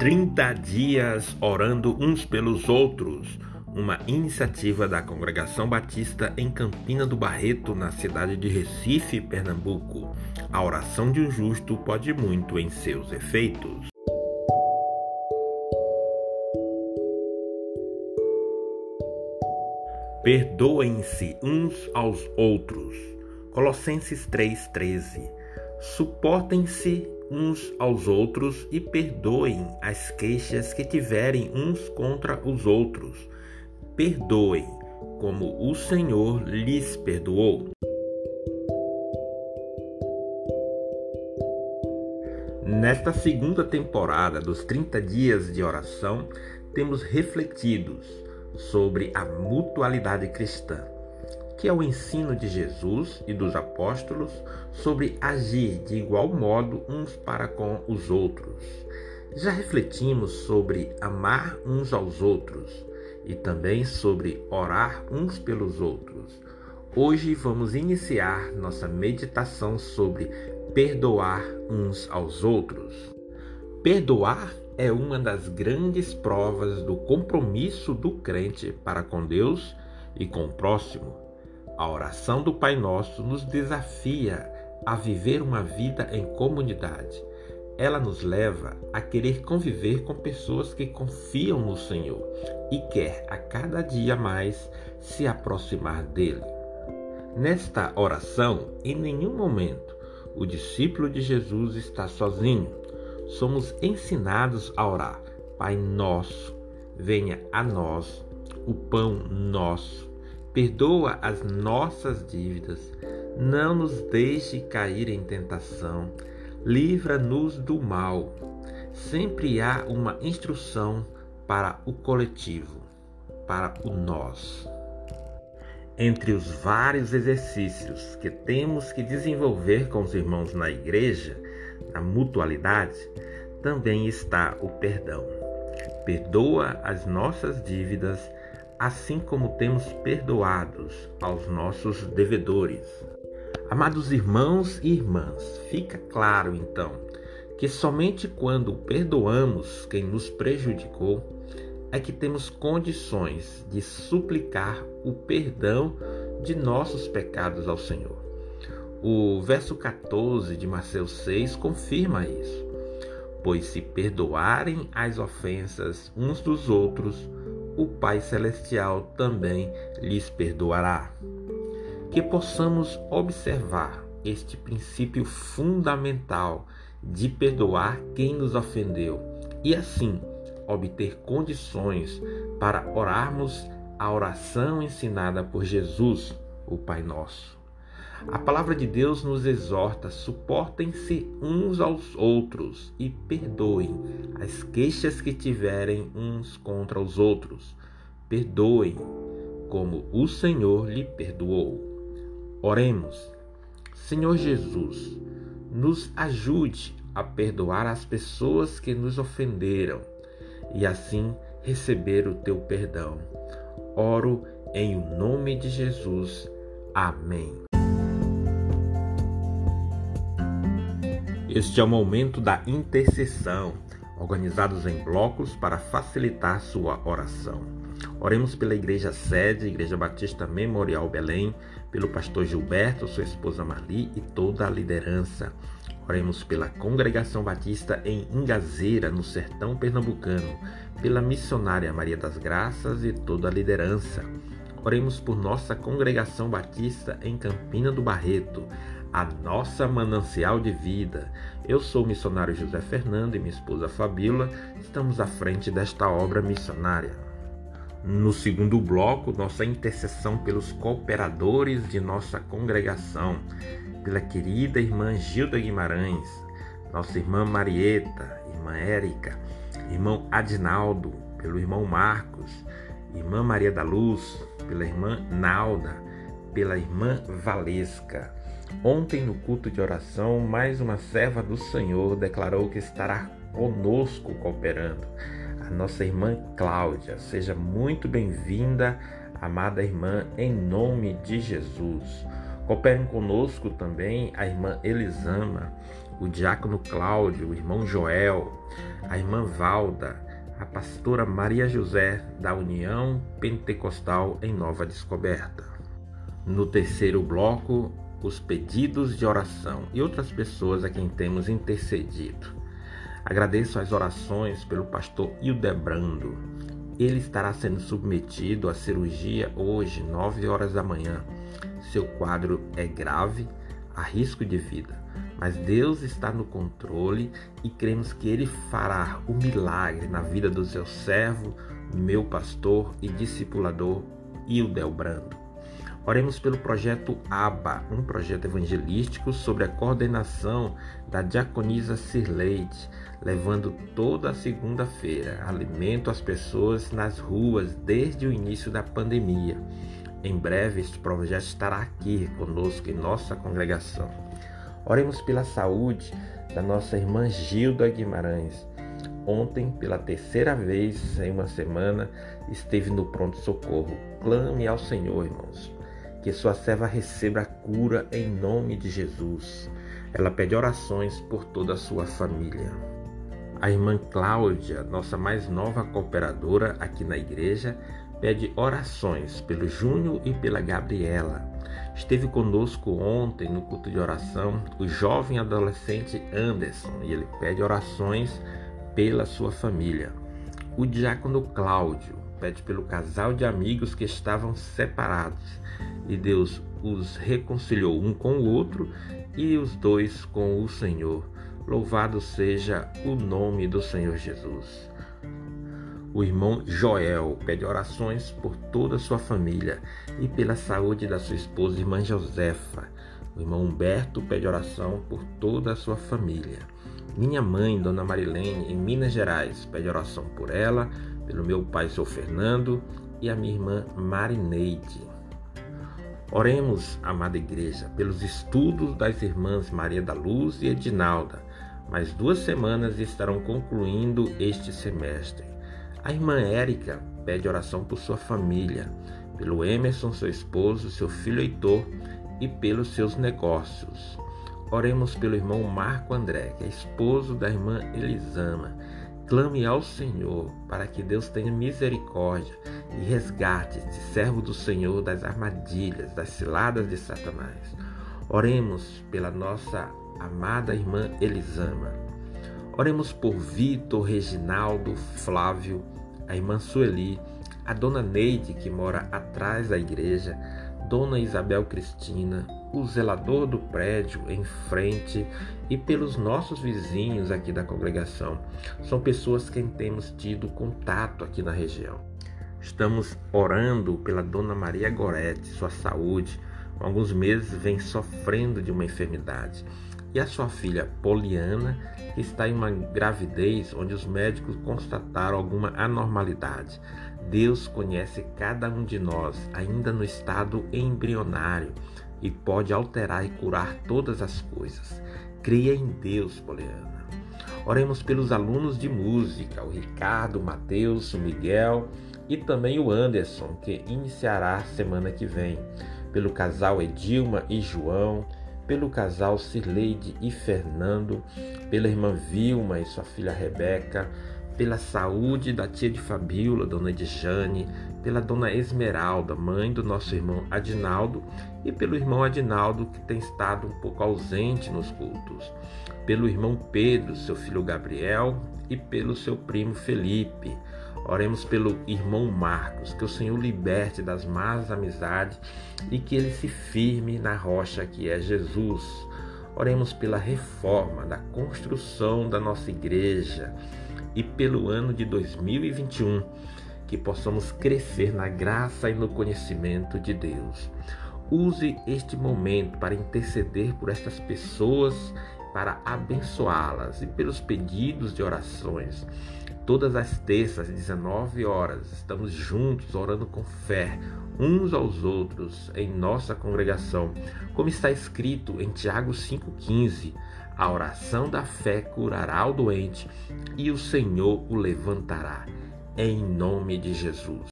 30 dias orando uns pelos outros, uma iniciativa da Congregação Batista em Campina do Barreto, na cidade de Recife, Pernambuco. A oração de um justo pode muito em seus efeitos. Perdoem-se uns aos outros. Colossenses 3:13. Suportem-se uns aos outros e perdoem as queixas que tiverem uns contra os outros. Perdoem, como o Senhor lhes perdoou. Nesta segunda temporada dos 30 dias de oração, temos refletidos sobre a mutualidade cristã que é o ensino de Jesus e dos apóstolos sobre agir de igual modo uns para com os outros. Já refletimos sobre amar uns aos outros e também sobre orar uns pelos outros. Hoje vamos iniciar nossa meditação sobre perdoar uns aos outros. Perdoar é uma das grandes provas do compromisso do crente para com Deus e com o próximo. A oração do Pai Nosso nos desafia a viver uma vida em comunidade. Ela nos leva a querer conviver com pessoas que confiam no Senhor e quer a cada dia mais se aproximar dele. Nesta oração, em nenhum momento o discípulo de Jesus está sozinho. Somos ensinados a orar: Pai nosso, venha a nós o pão nosso Perdoa as nossas dívidas, não nos deixe cair em tentação, livra-nos do mal. Sempre há uma instrução para o coletivo, para o nós. Entre os vários exercícios que temos que desenvolver com os irmãos na igreja, na mutualidade, também está o perdão. Perdoa as nossas dívidas assim como temos perdoados aos nossos devedores. Amados irmãos e irmãs, fica claro então que somente quando perdoamos quem nos prejudicou é que temos condições de suplicar o perdão de nossos pecados ao Senhor. O verso 14 de Mateus 6 confirma isso. Pois se perdoarem as ofensas uns dos outros, o Pai Celestial também lhes perdoará. Que possamos observar este princípio fundamental de perdoar quem nos ofendeu e assim obter condições para orarmos a oração ensinada por Jesus, o Pai Nosso. A palavra de Deus nos exorta: suportem-se uns aos outros e perdoem as queixas que tiverem uns contra os outros. Perdoem, como o Senhor lhe perdoou. Oremos. Senhor Jesus, nos ajude a perdoar as pessoas que nos ofenderam e assim receber o teu perdão. Oro em o nome de Jesus. Amém. Este é o momento da intercessão, organizados em blocos para facilitar sua oração. Oremos pela Igreja Sede, Igreja Batista Memorial Belém, pelo pastor Gilberto, sua esposa Marli e toda a liderança. Oremos pela Congregação Batista em Ingazeira, no sertão pernambucano, pela missionária Maria das Graças e toda a liderança. Oremos por nossa Congregação Batista em Campina do Barreto, a nossa manancial de vida. Eu sou o missionário José Fernando e minha esposa Fabíola estamos à frente desta obra missionária. No segundo bloco, nossa intercessão pelos cooperadores de nossa congregação, pela querida irmã Gilda Guimarães, nossa irmã Marieta, irmã Érica, irmão Adinaldo, pelo irmão Marcos, irmã Maria da Luz, pela irmã Nalda, pela irmã Valesca Ontem, no culto de oração, mais uma serva do Senhor declarou que estará conosco cooperando. A nossa irmã Cláudia, seja muito bem-vinda, amada irmã, em nome de Jesus. Cooperem conosco também a irmã Elisama, o diácono Cláudio, o irmão Joel, a irmã Valda, a pastora Maria José da União Pentecostal em Nova Descoberta. No terceiro bloco, os pedidos de oração e outras pessoas a quem temos intercedido. Agradeço as orações pelo pastor Hildebrando. Ele estará sendo submetido à cirurgia hoje, 9 horas da manhã. Seu quadro é grave, há risco de vida, mas Deus está no controle e cremos que Ele fará o milagre na vida do seu servo, meu pastor e discipulador Hildebrando. Oremos pelo projeto ABA, um projeto evangelístico sobre a coordenação da diaconisa Sirleide, levando toda a segunda-feira alimento às pessoas nas ruas desde o início da pandemia. Em breve este projeto estará aqui conosco em nossa congregação. Oremos pela saúde da nossa irmã Gilda Guimarães. Ontem, pela terceira vez em uma semana, esteve no pronto-socorro. Clame ao Senhor, irmãos que sua serva receba a cura em nome de Jesus. Ela pede orações por toda a sua família. A irmã Cláudia, nossa mais nova cooperadora aqui na igreja, pede orações pelo Júnior e pela Gabriela. Esteve conosco ontem no culto de oração o jovem adolescente Anderson e ele pede orações pela sua família. O diácono Cláudio pede pelo casal de amigos que estavam separados e Deus os reconciliou um com o outro e os dois com o Senhor. Louvado seja o nome do Senhor Jesus. O irmão Joel pede orações por toda a sua família e pela saúde da sua esposa, irmã Josefa. O irmão Humberto pede oração por toda a sua família. Minha mãe, Dona Marilene, em Minas Gerais, pede oração por ela, pelo meu pai, seu Fernando, e a minha irmã Marineide. Oremos, amada igreja, pelos estudos das irmãs Maria da Luz e Edinalda. Mais duas semanas estarão concluindo este semestre. A irmã Érica pede oração por sua família, pelo Emerson, seu esposo, seu filho Heitor e pelos seus negócios. Oremos pelo irmão Marco André, que é esposo da irmã Elisama Clame ao Senhor para que Deus tenha misericórdia e resgate este servo do Senhor das armadilhas, das ciladas de Satanás. Oremos pela nossa amada irmã Elisama. Oremos por Vitor, Reginaldo, Flávio, a irmã Sueli, a dona Neide, que mora atrás da igreja, Dona Isabel Cristina, o zelador do prédio em frente e pelos nossos vizinhos aqui da congregação. São pessoas que temos tido contato aqui na região. Estamos orando pela Dona Maria Gorete, sua saúde. Há alguns meses vem sofrendo de uma enfermidade. E a sua filha Poliana, que está em uma gravidez onde os médicos constataram alguma anormalidade. Deus conhece cada um de nós, ainda no estado embrionário, e pode alterar e curar todas as coisas. Creia em Deus, Poliana. Oremos pelos alunos de música, o Ricardo, o Matheus, o Miguel e também o Anderson, que iniciará semana que vem. Pelo casal Edilma e João, pelo casal Cirleide e Fernando, pela irmã Vilma e sua filha Rebeca, pela saúde da tia de Fabíola, dona Edjane, pela dona Esmeralda, mãe do nosso irmão Adinaldo, e pelo irmão Adinaldo, que tem estado um pouco ausente nos cultos, pelo irmão Pedro, seu filho Gabriel, e pelo seu primo Felipe. Oremos pelo irmão Marcos, que o Senhor liberte das más amizades e que ele se firme na rocha que é Jesus. Oremos pela reforma, da construção da nossa igreja e pelo ano de 2021, que possamos crescer na graça e no conhecimento de Deus. Use este momento para interceder por estas pessoas, para abençoá-las e pelos pedidos de orações. Todas as terças, 19 horas, estamos juntos orando com fé, uns aos outros, em nossa congregação, como está escrito em Tiago 5,15. A oração da fé curará o doente e o Senhor o levantará. Em nome de Jesus.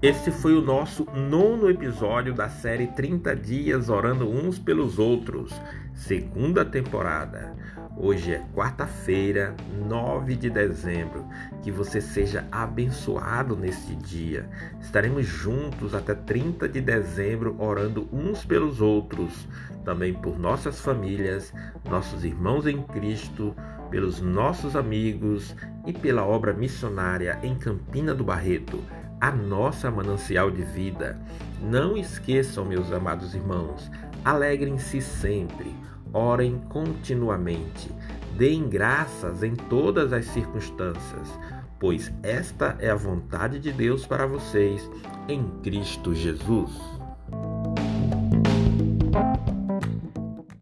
Esse foi o nosso nono episódio da série 30 Dias Orando Uns pelos Outros, segunda temporada. Hoje é quarta-feira, 9 de dezembro. Que você seja abençoado neste dia. Estaremos juntos até 30 de dezembro orando uns pelos outros, também por nossas famílias, nossos irmãos em Cristo, pelos nossos amigos e pela obra missionária em Campina do Barreto a nossa manancial de vida. Não esqueçam, meus amados irmãos, alegrem-se sempre, orem continuamente, deem graças em todas as circunstâncias, pois esta é a vontade de Deus para vocês em Cristo Jesus.